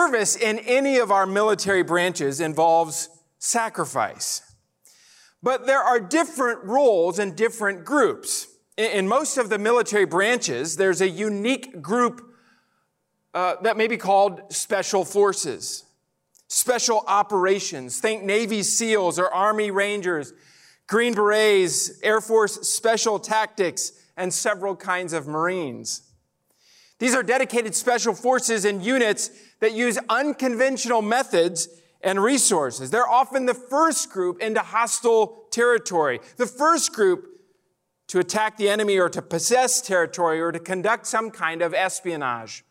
Service in any of our military branches involves sacrifice. But there are different roles in different groups. In most of the military branches, there's a unique group uh, that may be called special forces, special operations. Think Navy SEALs or Army Rangers, Green Berets, Air Force Special Tactics, and several kinds of Marines. These are dedicated special forces and units that use unconventional methods and resources. They're often the first group into hostile territory, the first group to attack the enemy or to possess territory or to conduct some kind of espionage.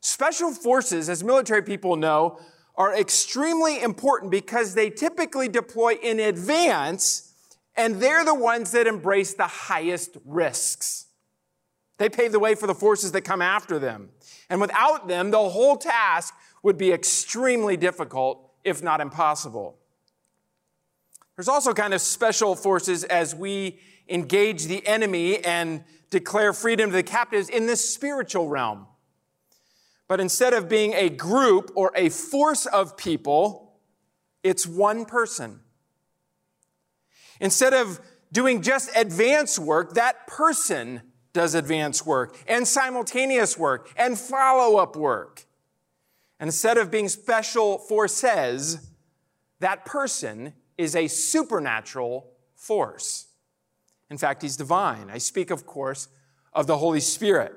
Special forces, as military people know, are extremely important because they typically deploy in advance and they're the ones that embrace the highest risks. They pave the way for the forces that come after them. And without them, the whole task would be extremely difficult, if not impossible. There's also kind of special forces as we engage the enemy and declare freedom to the captives in the spiritual realm. But instead of being a group or a force of people, it's one person. Instead of doing just advance work, that person does advanced work and simultaneous work and follow up work. And instead of being special forces, that person is a supernatural force. In fact, he's divine. I speak, of course, of the Holy Spirit.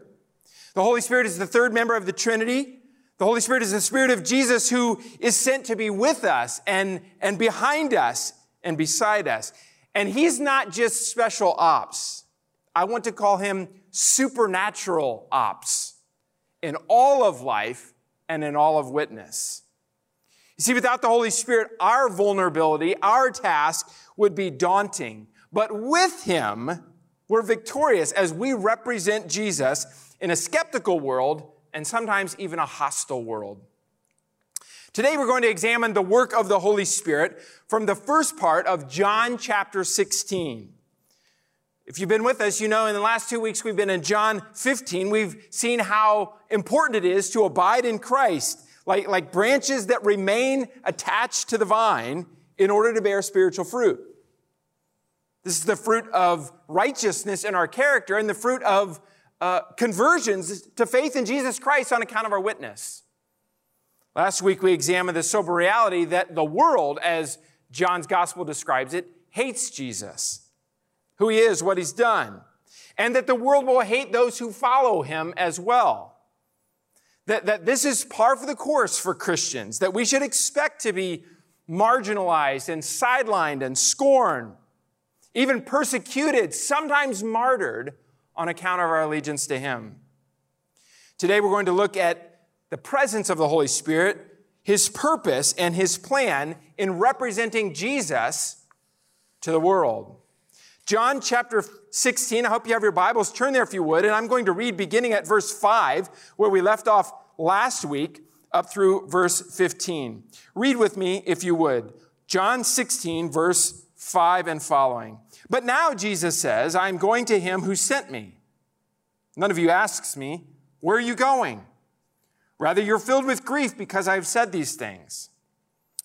The Holy Spirit is the third member of the Trinity. The Holy Spirit is the Spirit of Jesus who is sent to be with us and, and behind us and beside us. And he's not just special ops. I want to call him supernatural ops in all of life and in all of witness. You see, without the Holy Spirit, our vulnerability, our task would be daunting. But with Him, we're victorious as we represent Jesus in a skeptical world and sometimes even a hostile world. Today, we're going to examine the work of the Holy Spirit from the first part of John chapter 16. If you've been with us, you know in the last two weeks we've been in John 15. We've seen how important it is to abide in Christ, like, like branches that remain attached to the vine in order to bear spiritual fruit. This is the fruit of righteousness in our character and the fruit of uh, conversions to faith in Jesus Christ on account of our witness. Last week we examined the sober reality that the world, as John's gospel describes it, hates Jesus who he is, what he's done, and that the world will hate those who follow him as well. That, that this is par for the course for Christians, that we should expect to be marginalized and sidelined and scorned, even persecuted, sometimes martyred on account of our allegiance to him. Today we're going to look at the presence of the Holy Spirit, his purpose, and his plan in representing Jesus to the world. John chapter 16, I hope you have your Bibles. Turn there if you would. And I'm going to read beginning at verse 5, where we left off last week, up through verse 15. Read with me if you would. John 16, verse 5 and following. But now Jesus says, I am going to him who sent me. None of you asks me, Where are you going? Rather, you're filled with grief because I have said these things.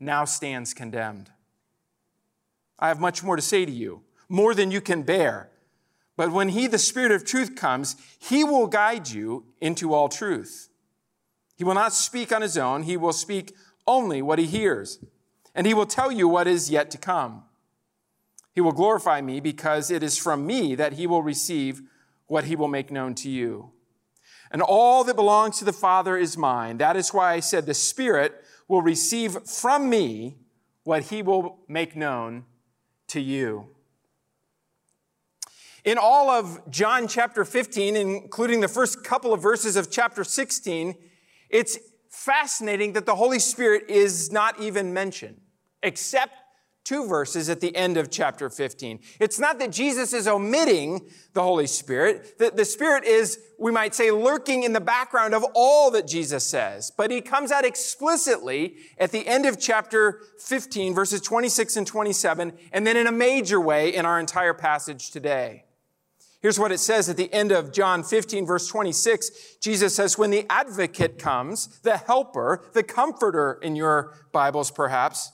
now stands condemned. I have much more to say to you, more than you can bear. But when he, the Spirit of truth, comes, he will guide you into all truth. He will not speak on his own, he will speak only what he hears, and he will tell you what is yet to come. He will glorify me because it is from me that he will receive what he will make known to you. And all that belongs to the Father is mine. That is why I said the Spirit will receive from me what he will make known to you. In all of John chapter 15, including the first couple of verses of chapter 16, it's fascinating that the Holy Spirit is not even mentioned, except two verses at the end of chapter 15. It's not that Jesus is omitting the Holy Spirit. The, the Spirit is, we might say, lurking in the background of all that Jesus says. But he comes out explicitly at the end of chapter 15, verses 26 and 27, and then in a major way in our entire passage today. Here's what it says at the end of John 15, verse 26. Jesus says, When the advocate comes, the helper, the comforter in your Bibles perhaps,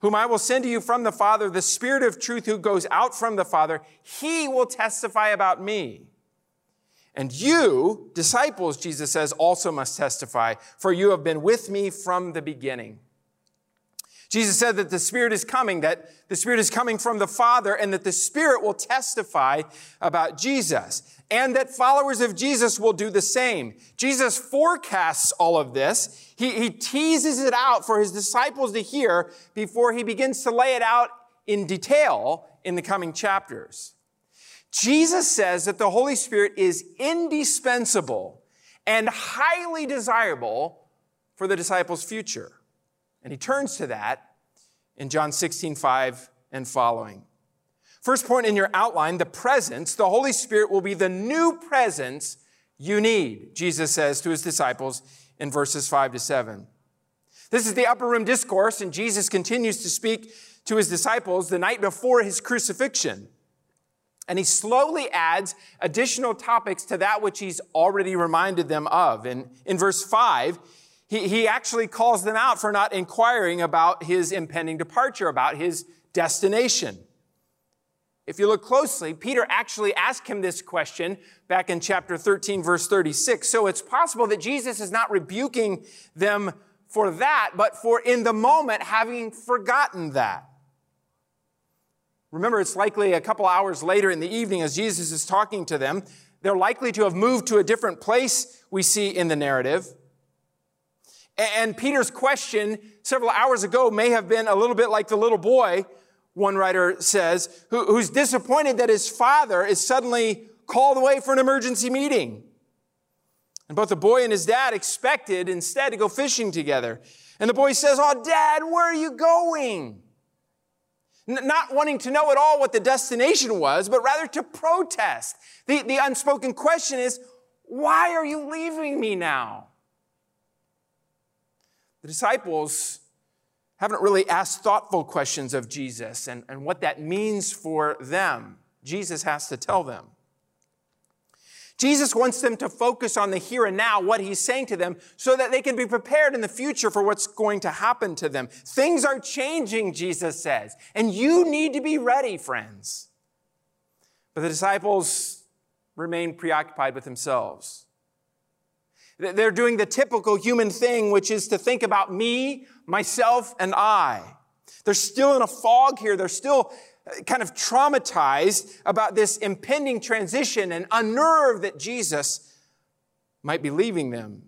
whom I will send to you from the Father, the Spirit of truth who goes out from the Father, he will testify about me. And you, disciples, Jesus says, also must testify, for you have been with me from the beginning. Jesus said that the Spirit is coming, that the Spirit is coming from the Father, and that the Spirit will testify about Jesus, and that followers of Jesus will do the same. Jesus forecasts all of this. He, he teases it out for his disciples to hear before he begins to lay it out in detail in the coming chapters. Jesus says that the Holy Spirit is indispensable and highly desirable for the disciples' future. And he turns to that in John 16, 5 and following. First point in your outline, the presence, the Holy Spirit will be the new presence you need, Jesus says to his disciples in verses 5 to 7. This is the upper room discourse, and Jesus continues to speak to his disciples the night before his crucifixion. And he slowly adds additional topics to that which he's already reminded them of. And in verse 5, he, he actually calls them out for not inquiring about his impending departure, about his destination. If you look closely, Peter actually asked him this question back in chapter 13, verse 36. So it's possible that Jesus is not rebuking them for that, but for in the moment having forgotten that. Remember, it's likely a couple hours later in the evening as Jesus is talking to them. They're likely to have moved to a different place we see in the narrative. And Peter's question several hours ago may have been a little bit like the little boy, one writer says, who's disappointed that his father is suddenly called away for an emergency meeting. And both the boy and his dad expected instead to go fishing together. And the boy says, Oh, dad, where are you going? N- not wanting to know at all what the destination was, but rather to protest. The, the unspoken question is, Why are you leaving me now? The disciples haven't really asked thoughtful questions of Jesus and, and what that means for them. Jesus has to tell them. Jesus wants them to focus on the here and now, what he's saying to them, so that they can be prepared in the future for what's going to happen to them. Things are changing, Jesus says, and you need to be ready, friends. But the disciples remain preoccupied with themselves. They're doing the typical human thing, which is to think about me, myself, and I. They're still in a fog here. They're still uh, kind of traumatized about this impending transition and unnerved that Jesus might be leaving them.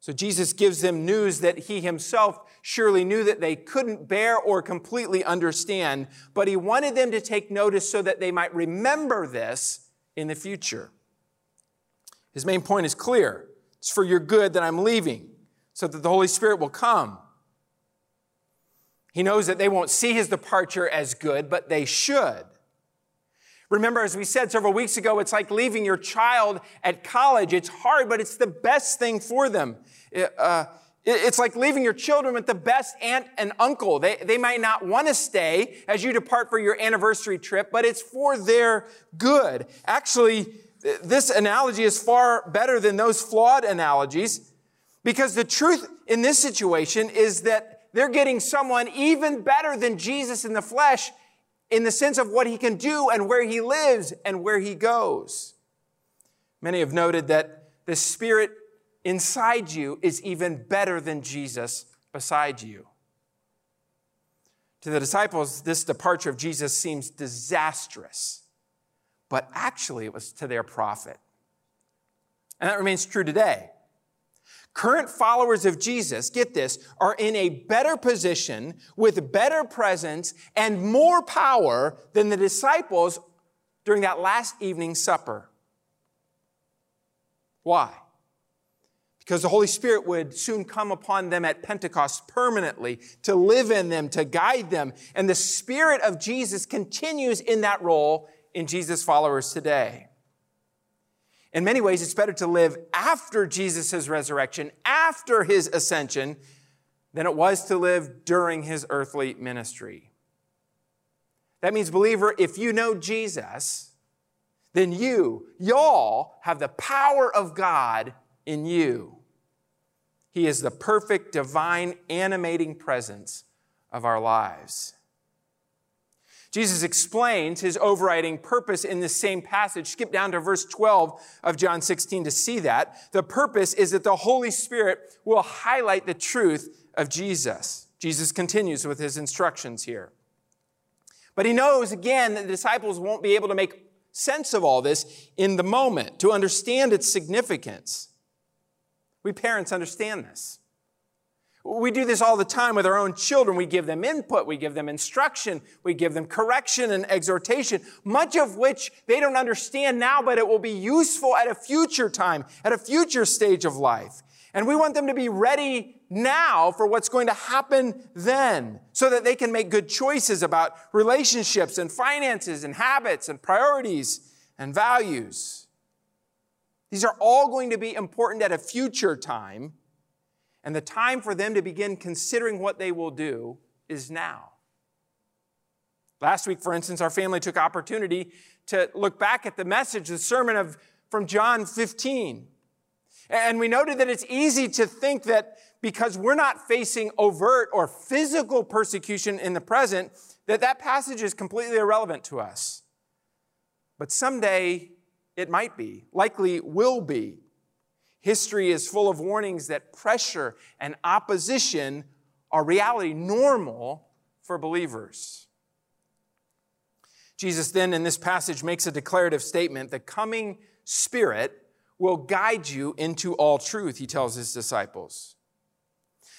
So Jesus gives them news that he himself surely knew that they couldn't bear or completely understand, but he wanted them to take notice so that they might remember this in the future. His main point is clear it's for your good that I'm leaving, so that the Holy Spirit will come. He knows that they won't see his departure as good, but they should. Remember, as we said several weeks ago, it's like leaving your child at college. It's hard, but it's the best thing for them. Uh, it's like leaving your children with the best aunt and uncle. They, they might not want to stay as you depart for your anniversary trip, but it's for their good. Actually, this analogy is far better than those flawed analogies. Because the truth in this situation is that they're getting someone even better than Jesus in the flesh in the sense of what he can do and where he lives and where he goes. Many have noted that the Spirit inside you is even better than Jesus beside you. To the disciples, this departure of Jesus seems disastrous, but actually it was to their profit. And that remains true today. Current followers of Jesus, get this, are in a better position with better presence and more power than the disciples during that last evening supper. Why? Because the Holy Spirit would soon come upon them at Pentecost permanently to live in them, to guide them. And the Spirit of Jesus continues in that role in Jesus' followers today. In many ways, it's better to live after Jesus' resurrection, after his ascension, than it was to live during his earthly ministry. That means, believer, if you know Jesus, then you, y'all, have the power of God in you. He is the perfect, divine, animating presence of our lives. Jesus explains his overriding purpose in this same passage. Skip down to verse 12 of John 16 to see that. The purpose is that the Holy Spirit will highlight the truth of Jesus. Jesus continues with his instructions here. But he knows again that the disciples won't be able to make sense of all this in the moment to understand its significance. We parents understand this. We do this all the time with our own children. We give them input, we give them instruction, we give them correction and exhortation, much of which they don't understand now, but it will be useful at a future time, at a future stage of life. And we want them to be ready now for what's going to happen then so that they can make good choices about relationships and finances and habits and priorities and values. These are all going to be important at a future time and the time for them to begin considering what they will do is now. Last week, for instance, our family took opportunity to look back at the message, the sermon of, from John 15. And we noted that it's easy to think that because we're not facing overt or physical persecution in the present, that that passage is completely irrelevant to us. But someday it might be, likely will be. History is full of warnings that pressure and opposition are reality, normal for believers. Jesus then in this passage makes a declarative statement the coming Spirit will guide you into all truth, he tells his disciples.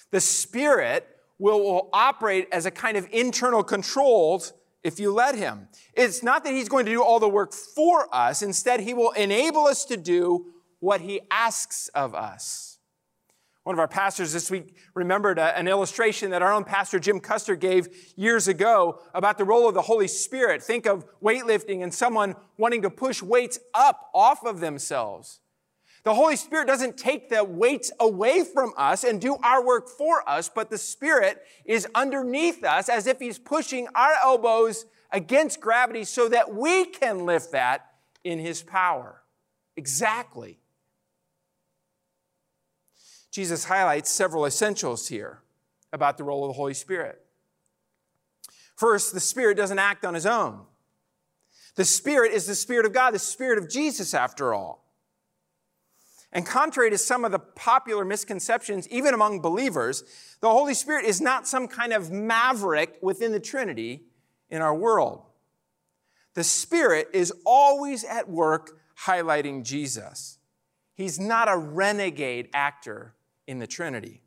The Spirit will, will operate as a kind of internal controls if you let him. It's not that he's going to do all the work for us, instead, he will enable us to do what he asks of us. One of our pastors this week remembered a, an illustration that our own pastor Jim Custer gave years ago about the role of the Holy Spirit. Think of weightlifting and someone wanting to push weights up off of themselves. The Holy Spirit doesn't take the weights away from us and do our work for us, but the Spirit is underneath us as if He's pushing our elbows against gravity so that we can lift that in His power. Exactly. Jesus highlights several essentials here about the role of the Holy Spirit. First, the Spirit doesn't act on his own. The Spirit is the Spirit of God, the Spirit of Jesus, after all. And contrary to some of the popular misconceptions, even among believers, the Holy Spirit is not some kind of maverick within the Trinity in our world. The Spirit is always at work highlighting Jesus. He's not a renegade actor in the Trinity.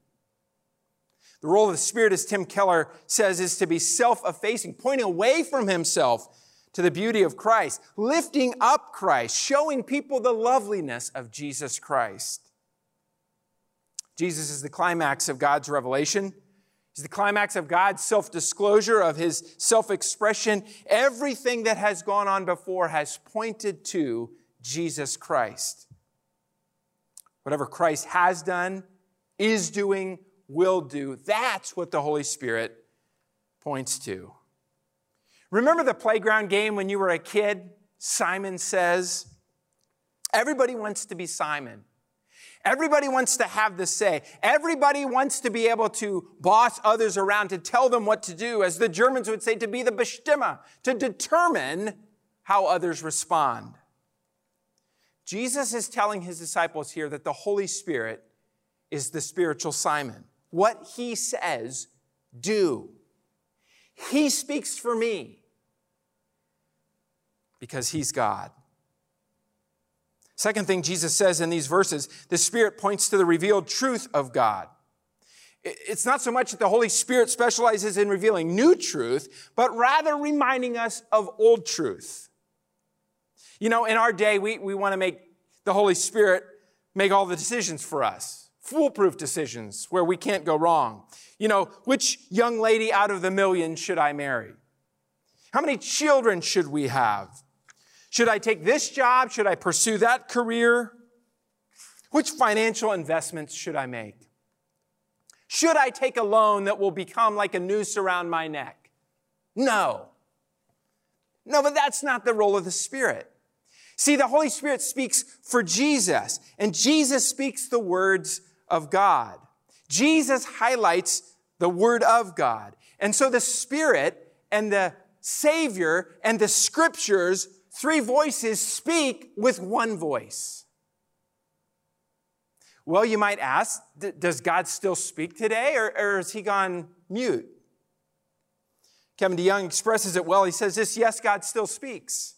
The role of the Spirit, as Tim Keller says, is to be self effacing, pointing away from himself to the beauty of Christ, lifting up Christ, showing people the loveliness of Jesus Christ. Jesus is the climax of God's revelation. He's the climax of God's self disclosure, of his self expression. Everything that has gone on before has pointed to Jesus Christ. Whatever Christ has done, is doing, will do. That's what the Holy Spirit points to. Remember the playground game when you were a kid? Simon says. Everybody wants to be Simon. Everybody wants to have the say. Everybody wants to be able to boss others around, to tell them what to do, as the Germans would say, to be the Bestimmer, to determine how others respond. Jesus is telling his disciples here that the Holy Spirit is the spiritual Simon. What he says, do. He speaks for me because he's God. Second thing Jesus says in these verses, the Spirit points to the revealed truth of God. It's not so much that the Holy Spirit specializes in revealing new truth, but rather reminding us of old truth. You know, in our day, we, we want to make the Holy Spirit make all the decisions for us, foolproof decisions where we can't go wrong. You know, which young lady out of the million should I marry? How many children should we have? Should I take this job? Should I pursue that career? Which financial investments should I make? Should I take a loan that will become like a noose around my neck? No. No, but that's not the role of the Spirit. See, the Holy Spirit speaks for Jesus, and Jesus speaks the words of God. Jesus highlights the Word of God. And so the Spirit and the Savior and the Scriptures three voices speak with one voice. Well, you might ask, does God still speak today or, or has he gone mute? Kevin DeYoung expresses it well. He says this yes, God still speaks.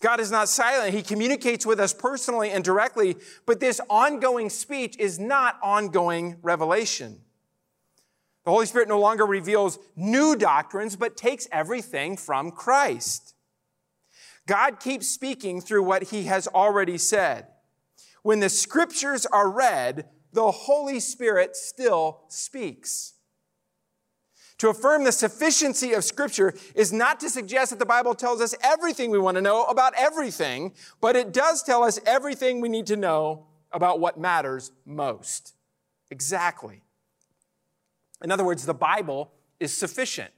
God is not silent. He communicates with us personally and directly, but this ongoing speech is not ongoing revelation. The Holy Spirit no longer reveals new doctrines, but takes everything from Christ. God keeps speaking through what he has already said. When the scriptures are read, the Holy Spirit still speaks. To affirm the sufficiency of Scripture is not to suggest that the Bible tells us everything we want to know about everything, but it does tell us everything we need to know about what matters most. Exactly. In other words, the Bible is sufficient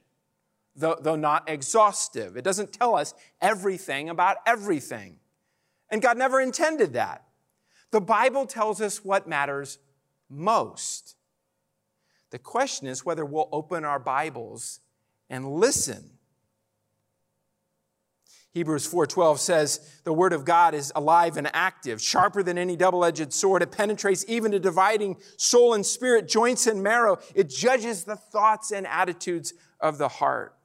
though, though not exhaustive. It doesn't tell us everything about everything. And God never intended that. The Bible tells us what matters most. The question is whether we'll open our Bibles and listen. Hebrews 4:12 says, "The word of God is alive and active, sharper than any double-edged sword. It penetrates even to dividing soul and spirit, joints and marrow. It judges the thoughts and attitudes of the heart."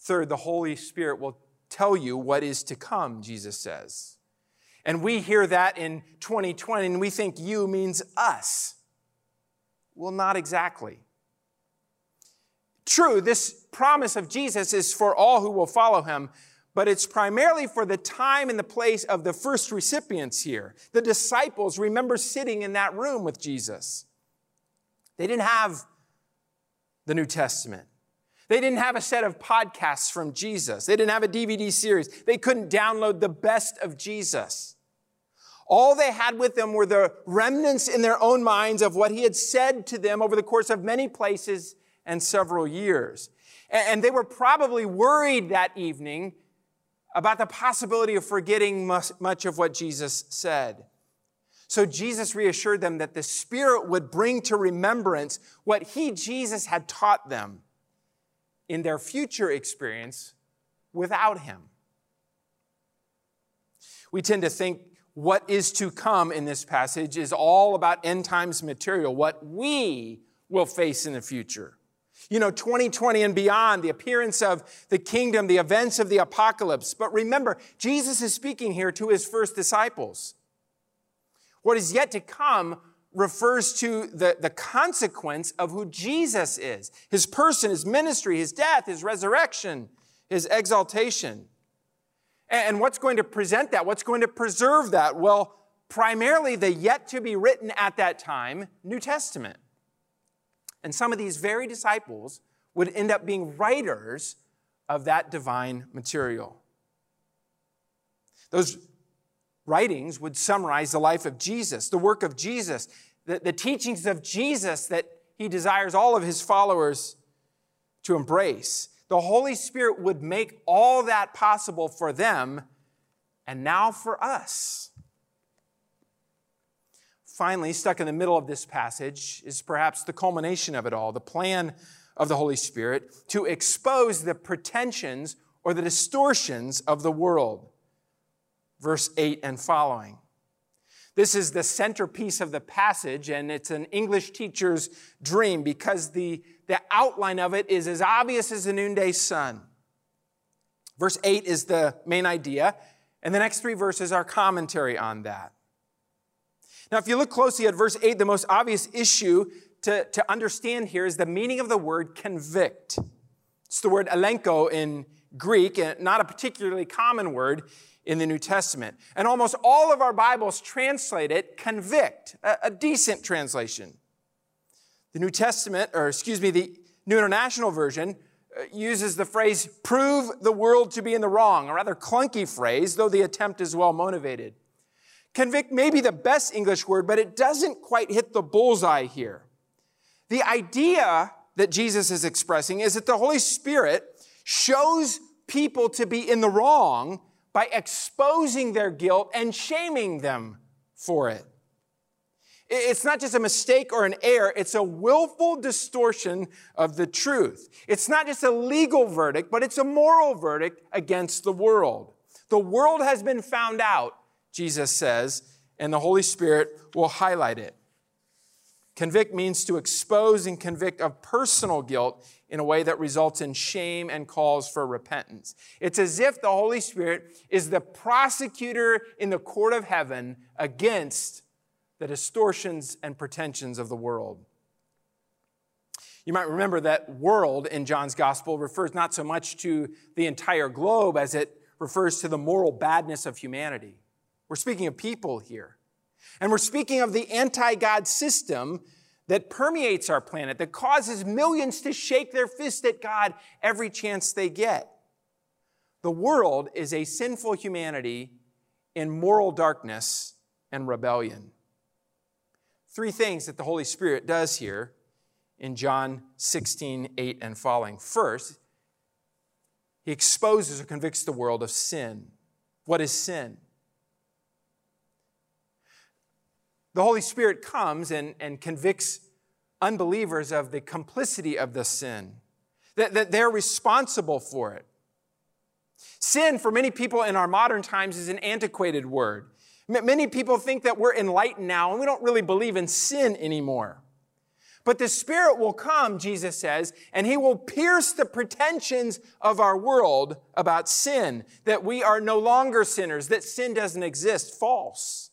Third, the Holy Spirit will tell you what is to come, Jesus says. And we hear that in 2020 and we think you means us. Well, not exactly. True, this promise of Jesus is for all who will follow him, but it's primarily for the time and the place of the first recipients here. The disciples remember sitting in that room with Jesus. They didn't have the New Testament. They didn't have a set of podcasts from Jesus. They didn't have a DVD series. They couldn't download the best of Jesus. All they had with them were the remnants in their own minds of what he had said to them over the course of many places and several years. And they were probably worried that evening about the possibility of forgetting much of what Jesus said. So Jesus reassured them that the Spirit would bring to remembrance what he, Jesus, had taught them in their future experience without Him. We tend to think what is to come in this passage is all about end times material, what we will face in the future. You know, 2020 and beyond, the appearance of the kingdom, the events of the apocalypse. But remember, Jesus is speaking here to his first disciples. What is yet to come refers to the, the consequence of who Jesus is his person, his ministry, his death, his resurrection, his exaltation. And what's going to present that? What's going to preserve that? Well, primarily the yet to be written at that time New Testament. And some of these very disciples would end up being writers of that divine material. Those writings would summarize the life of Jesus, the work of Jesus, the, the teachings of Jesus that he desires all of his followers to embrace. The Holy Spirit would make all that possible for them and now for us. finally, stuck in the middle of this passage, is perhaps the culmination of it all the plan of the Holy Spirit to expose the pretensions or the distortions of the world. Verse 8 and following. This is the centerpiece of the passage, and it's an English teacher's dream because the, the outline of it is as obvious as the noonday sun. Verse 8 is the main idea, and the next three verses are commentary on that. Now, if you look closely at verse 8, the most obvious issue to, to understand here is the meaning of the word convict. It's the word elenko in Greek, and not a particularly common word in the New Testament. And almost all of our Bibles translate it convict, a, a decent translation. The New Testament, or excuse me, the New International Version uh, uses the phrase prove the world to be in the wrong, a rather clunky phrase, though the attempt is well motivated. Convict may be the best English word, but it doesn't quite hit the bullseye here. The idea that Jesus is expressing is that the Holy Spirit shows people to be in the wrong by exposing their guilt and shaming them for it. It's not just a mistake or an error, it's a willful distortion of the truth. It's not just a legal verdict, but it's a moral verdict against the world. The world has been found out, Jesus says, and the Holy Spirit will highlight it. Convict means to expose and convict of personal guilt in a way that results in shame and calls for repentance. It's as if the Holy Spirit is the prosecutor in the court of heaven against the distortions and pretensions of the world. You might remember that world in John's gospel refers not so much to the entire globe as it refers to the moral badness of humanity. We're speaking of people here. And we're speaking of the anti God system that permeates our planet, that causes millions to shake their fist at God every chance they get. The world is a sinful humanity in moral darkness and rebellion. Three things that the Holy Spirit does here in John 16, 8 and following. First, he exposes or convicts the world of sin. What is sin? The Holy Spirit comes and, and convicts unbelievers of the complicity of the sin, that, that they're responsible for it. Sin, for many people in our modern times, is an antiquated word. Many people think that we're enlightened now and we don't really believe in sin anymore. But the Spirit will come, Jesus says, and He will pierce the pretensions of our world about sin, that we are no longer sinners, that sin doesn't exist. False.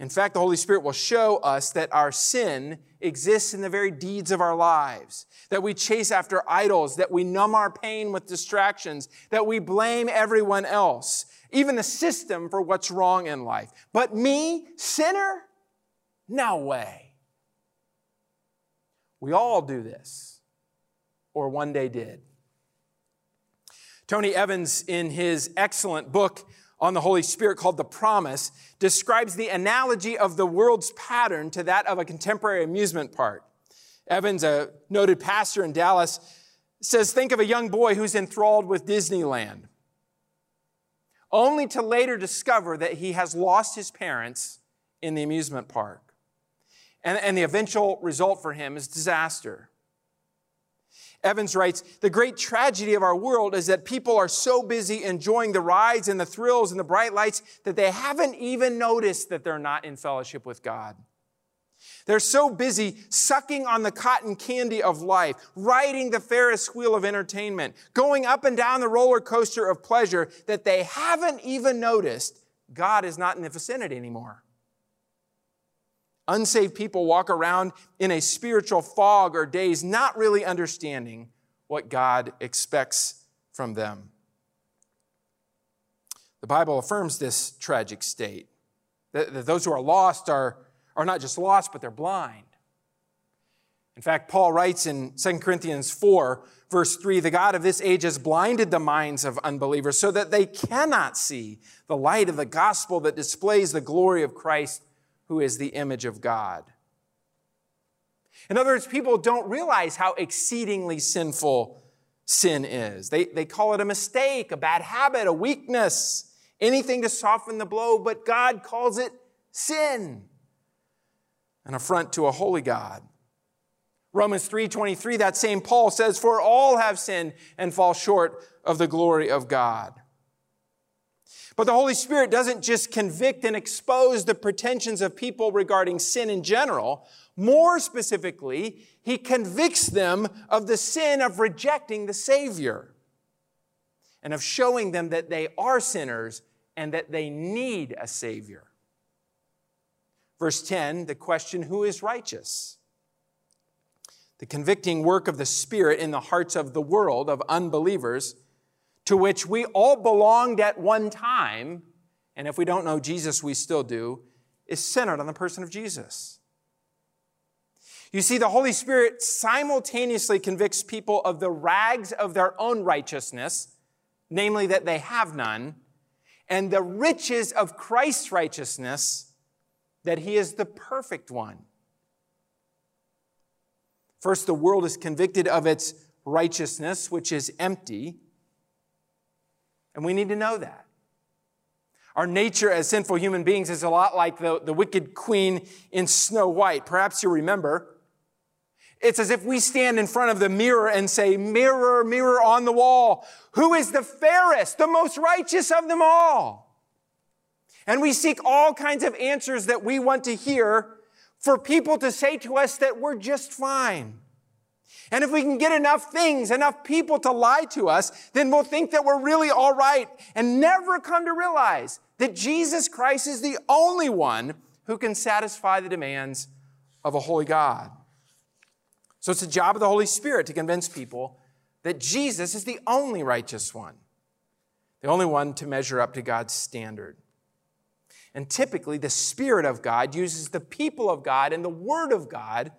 In fact, the Holy Spirit will show us that our sin exists in the very deeds of our lives, that we chase after idols, that we numb our pain with distractions, that we blame everyone else, even the system for what's wrong in life. But me, sinner? No way. We all do this, or one day did. Tony Evans, in his excellent book, on the Holy Spirit called The Promise describes the analogy of the world's pattern to that of a contemporary amusement park. Evans, a noted pastor in Dallas, says think of a young boy who's enthralled with Disneyland, only to later discover that he has lost his parents in the amusement park. And, and the eventual result for him is disaster. Evans writes, the great tragedy of our world is that people are so busy enjoying the rides and the thrills and the bright lights that they haven't even noticed that they're not in fellowship with God. They're so busy sucking on the cotton candy of life, riding the Ferris wheel of entertainment, going up and down the roller coaster of pleasure that they haven't even noticed God is not in the vicinity anymore. Unsaved people walk around in a spiritual fog or daze, not really understanding what God expects from them. The Bible affirms this tragic state that, those who are lost are, are not just lost, but they're blind. In fact, Paul writes in 2 Corinthians 4, verse 3 the God of this age has blinded the minds of unbelievers so that they cannot see the light of the gospel that displays the glory of Christ who is the image of God. In other words, people don't realize how exceedingly sinful sin is. They, they call it a mistake, a bad habit, a weakness, anything to soften the blow, but God calls it sin, an affront to a holy God. Romans 3:23 that same Paul says for all have sinned and fall short of the glory of God. But the Holy Spirit doesn't just convict and expose the pretensions of people regarding sin in general. More specifically, he convicts them of the sin of rejecting the Savior and of showing them that they are sinners and that they need a Savior. Verse 10, the question, who is righteous? The convicting work of the Spirit in the hearts of the world, of unbelievers, to which we all belonged at one time, and if we don't know Jesus, we still do, is centered on the person of Jesus. You see, the Holy Spirit simultaneously convicts people of the rags of their own righteousness, namely that they have none, and the riches of Christ's righteousness, that he is the perfect one. First, the world is convicted of its righteousness, which is empty. And we need to know that. Our nature as sinful human beings is a lot like the, the wicked queen in Snow White. Perhaps you remember. It's as if we stand in front of the mirror and say, Mirror, mirror on the wall, who is the fairest, the most righteous of them all? And we seek all kinds of answers that we want to hear for people to say to us that we're just fine. And if we can get enough things, enough people to lie to us, then we'll think that we're really all right and never come to realize that Jesus Christ is the only one who can satisfy the demands of a holy God. So it's the job of the Holy Spirit to convince people that Jesus is the only righteous one, the only one to measure up to God's standard. And typically, the Spirit of God uses the people of God and the Word of God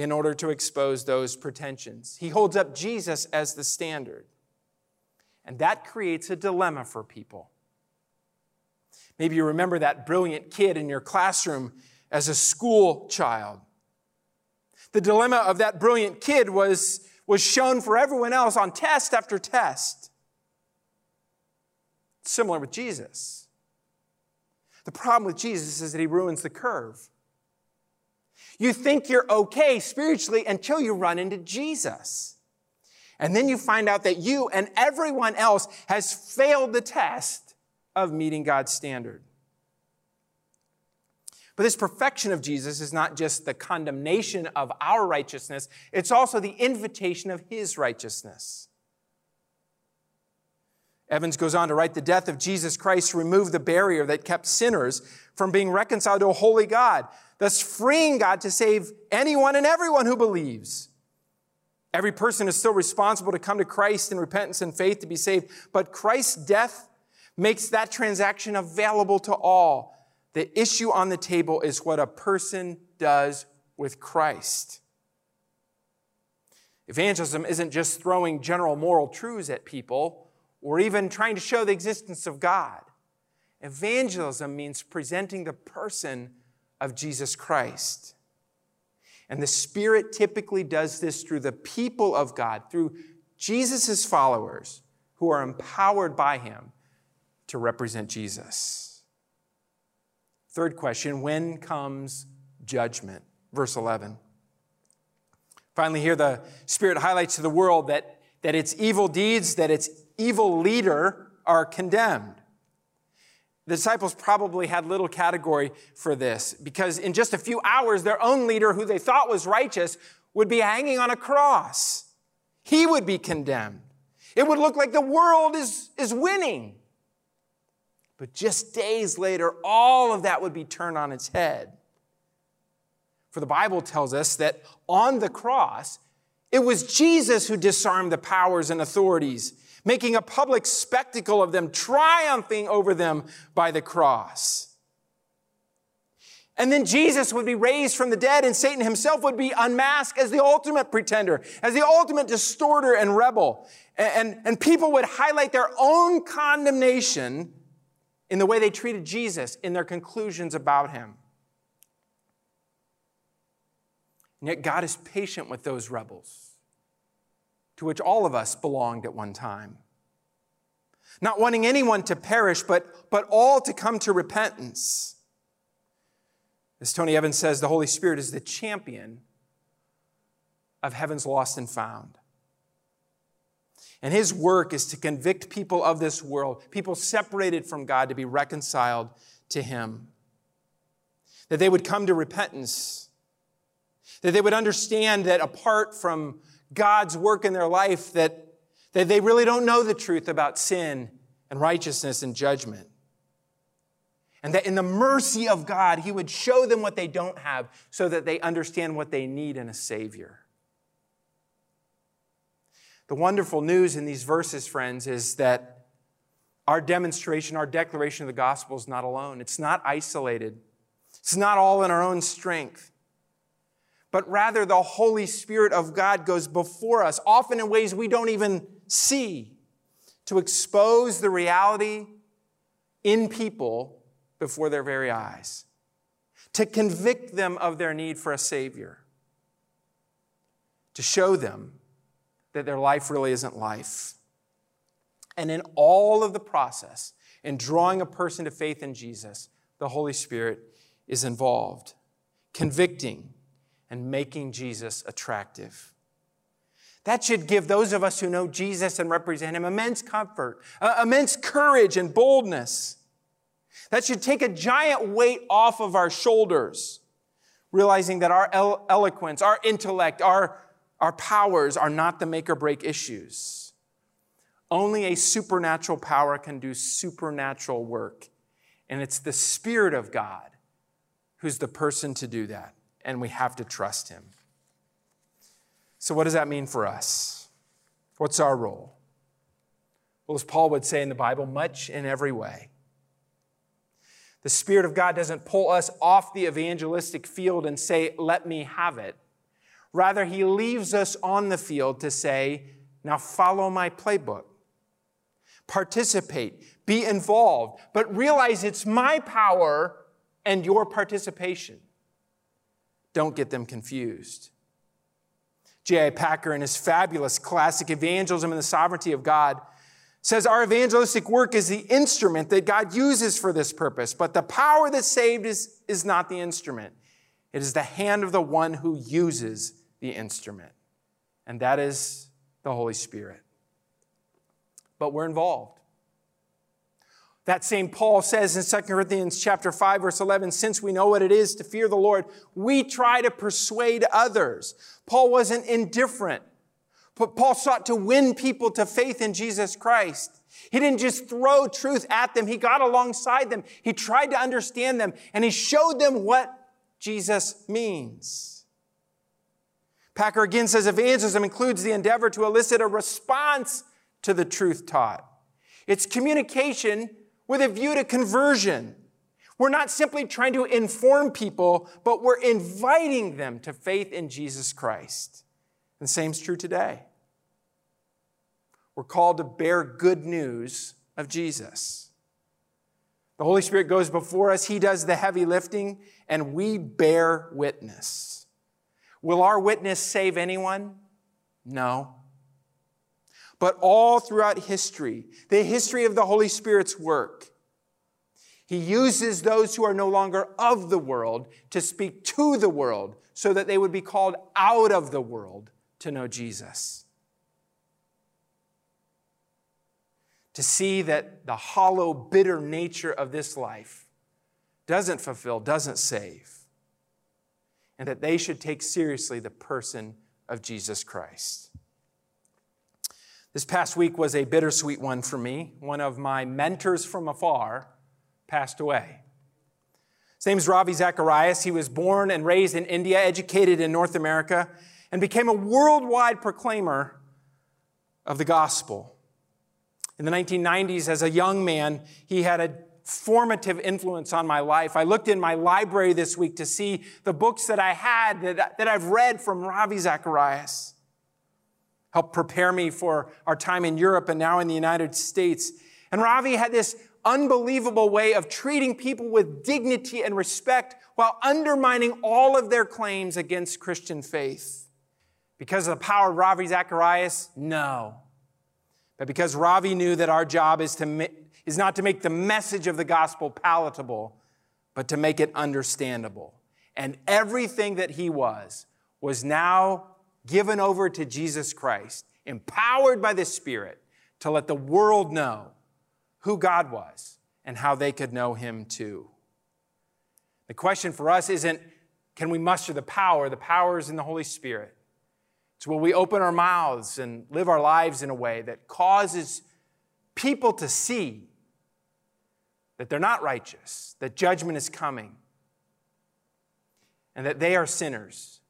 in order to expose those pretensions. He holds up Jesus as the standard. And that creates a dilemma for people. Maybe you remember that brilliant kid in your classroom as a school child. The dilemma of that brilliant kid was, was shown for everyone else on test after test. Similar with Jesus. The problem with Jesus is that he ruins the curve. You think you're okay spiritually until you run into Jesus. And then you find out that you and everyone else has failed the test of meeting God's standard. But this perfection of Jesus is not just the condemnation of our righteousness, it's also the invitation of his righteousness. Evans goes on to write the death of Jesus Christ removed the barrier that kept sinners from being reconciled to a holy God thus freeing God to save anyone and everyone who believes. Every person is still responsible to come to Christ in repentance and faith to be saved, but Christ's death makes that transaction available to all. The issue on the table is what a person does with Christ. Evangelism isn't just throwing general moral truths at people or even trying to show the existence of God. Evangelism means presenting the person of Jesus Christ. And the Spirit typically does this through the people of God, through Jesus' followers who are empowered by Him to represent Jesus. Third question when comes judgment? Verse 11. Finally, here the Spirit highlights to the world that, that its evil deeds, that its evil leader are condemned. The disciples probably had little category for this because in just a few hours, their own leader, who they thought was righteous, would be hanging on a cross. He would be condemned. It would look like the world is, is winning. But just days later, all of that would be turned on its head. For the Bible tells us that on the cross, it was Jesus who disarmed the powers and authorities making a public spectacle of them, triumphing over them by the cross. And then Jesus would be raised from the dead, and Satan himself would be unmasked as the ultimate pretender, as the ultimate distorter and rebel. And, and, and people would highlight their own condemnation in the way they treated Jesus in their conclusions about him. And yet, God is patient with those rebels to which all of us belonged at one time. Not wanting anyone to perish, but, but all to come to repentance. As Tony Evans says, the Holy Spirit is the champion of heaven's lost and found. And his work is to convict people of this world, people separated from God, to be reconciled to him. That they would come to repentance, that they would understand that apart from God's work in their life, that, that they really don't know the truth about sin and righteousness and judgment. And that in the mercy of God, He would show them what they don't have so that they understand what they need in a Savior. The wonderful news in these verses, friends, is that our demonstration, our declaration of the gospel is not alone. It's not isolated. It's not all in our own strength. But rather, the Holy Spirit of God goes before us, often in ways we don't even see, to expose the reality in people before their very eyes, to convict them of their need for a Savior, to show them that their life really isn't life. And in all of the process, in drawing a person to faith in Jesus, the Holy Spirit is involved, convicting and making Jesus attractive. That should give those of us who know Jesus and represent him immense comfort, uh, immense courage and boldness. That should take a giant weight off of our shoulders, realizing that our eloquence, our intellect, our our powers are not the make or break issues. Only a supernatural power can do supernatural work. And it's the Spirit of God who's the person to do that. And we have to trust Him. So, what does that mean for us? What's our role? Well, as Paul would say in the Bible, much in every way. The Spirit of God doesn't pull us off the evangelistic field and say, let me have it. Rather, he leaves us on the field to say, now follow my playbook. Participate, be involved, but realize it's my power and your participation. Don't get them confused. J.I. Packer, in his fabulous classic Evangelism and the Sovereignty of God, says our evangelistic work is the instrument that God uses for this purpose, but the power that saved is, is not the instrument. It is the hand of the one who uses the instrument, and that is the Holy Spirit. But we're involved. That same Paul says in 2 Corinthians chapter 5 verse 11, since we know what it is to fear the Lord, we try to persuade others. Paul wasn't indifferent. But Paul sought to win people to faith in Jesus Christ. He didn't just throw truth at them. He got alongside them. He tried to understand them and he showed them what Jesus means. Packer again says evangelism includes the endeavor to elicit a response to the truth taught. It's communication with a view to conversion. We're not simply trying to inform people, but we're inviting them to faith in Jesus Christ. And the same is true today. We're called to bear good news of Jesus. The Holy Spirit goes before us, He does the heavy lifting, and we bear witness. Will our witness save anyone? No. But all throughout history, the history of the Holy Spirit's work, he uses those who are no longer of the world to speak to the world so that they would be called out of the world to know Jesus. To see that the hollow, bitter nature of this life doesn't fulfill, doesn't save and that they should take seriously the person of Jesus Christ. This past week was a bittersweet one for me. One of my mentors from afar passed away. His name is Ravi Zacharias. He was born and raised in India, educated in North America, and became a worldwide proclaimer of the gospel. In the 1990s, as a young man, he had a formative influence on my life. I looked in my library this week to see the books that I had that, that I've read from Ravi Zacharias. Helped prepare me for our time in Europe and now in the United States. And Ravi had this unbelievable way of treating people with dignity and respect while undermining all of their claims against Christian faith. Because of the power of Ravi Zacharias? No. But because Ravi knew that our job is to is not to make the message of the gospel palatable, but to make it understandable. and everything that he was was now given over to Jesus Christ, empowered by the Spirit to let the world know who God was and how they could know him too. The question for us isn't can we muster the power? The power is in the Holy Spirit. It's will we open our mouths and live our lives in a way that causes people to see that they're not righteous, that judgment is coming, and that they are sinners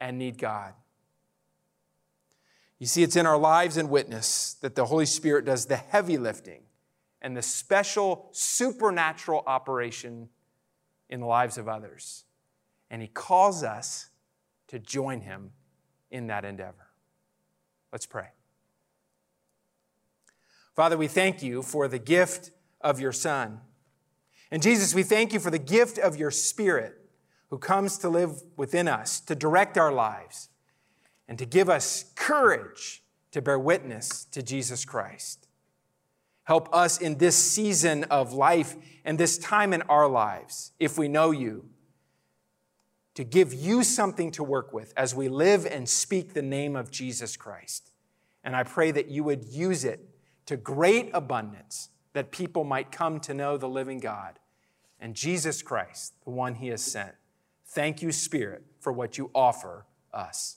and need God. You see, it's in our lives and witness that the Holy Spirit does the heavy lifting and the special supernatural operation in the lives of others. And He calls us to join Him in that endeavor. Let's pray. Father, we thank you for the gift of your Son. And Jesus, we thank you for the gift of your Spirit who comes to live within us, to direct our lives, and to give us courage to bear witness to Jesus Christ. Help us in this season of life and this time in our lives, if we know you, to give you something to work with as we live and speak the name of Jesus Christ. And I pray that you would use it to great abundance that people might come to know the living God and Jesus Christ, the one he has sent. Thank you, Spirit, for what you offer us.